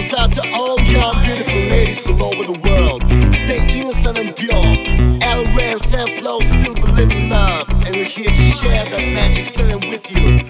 goes out to all young, beautiful ladies all over the world. Stay innocent and pure. El Ray and flow. Still believe in love. And we're here to share that magic feeling with you.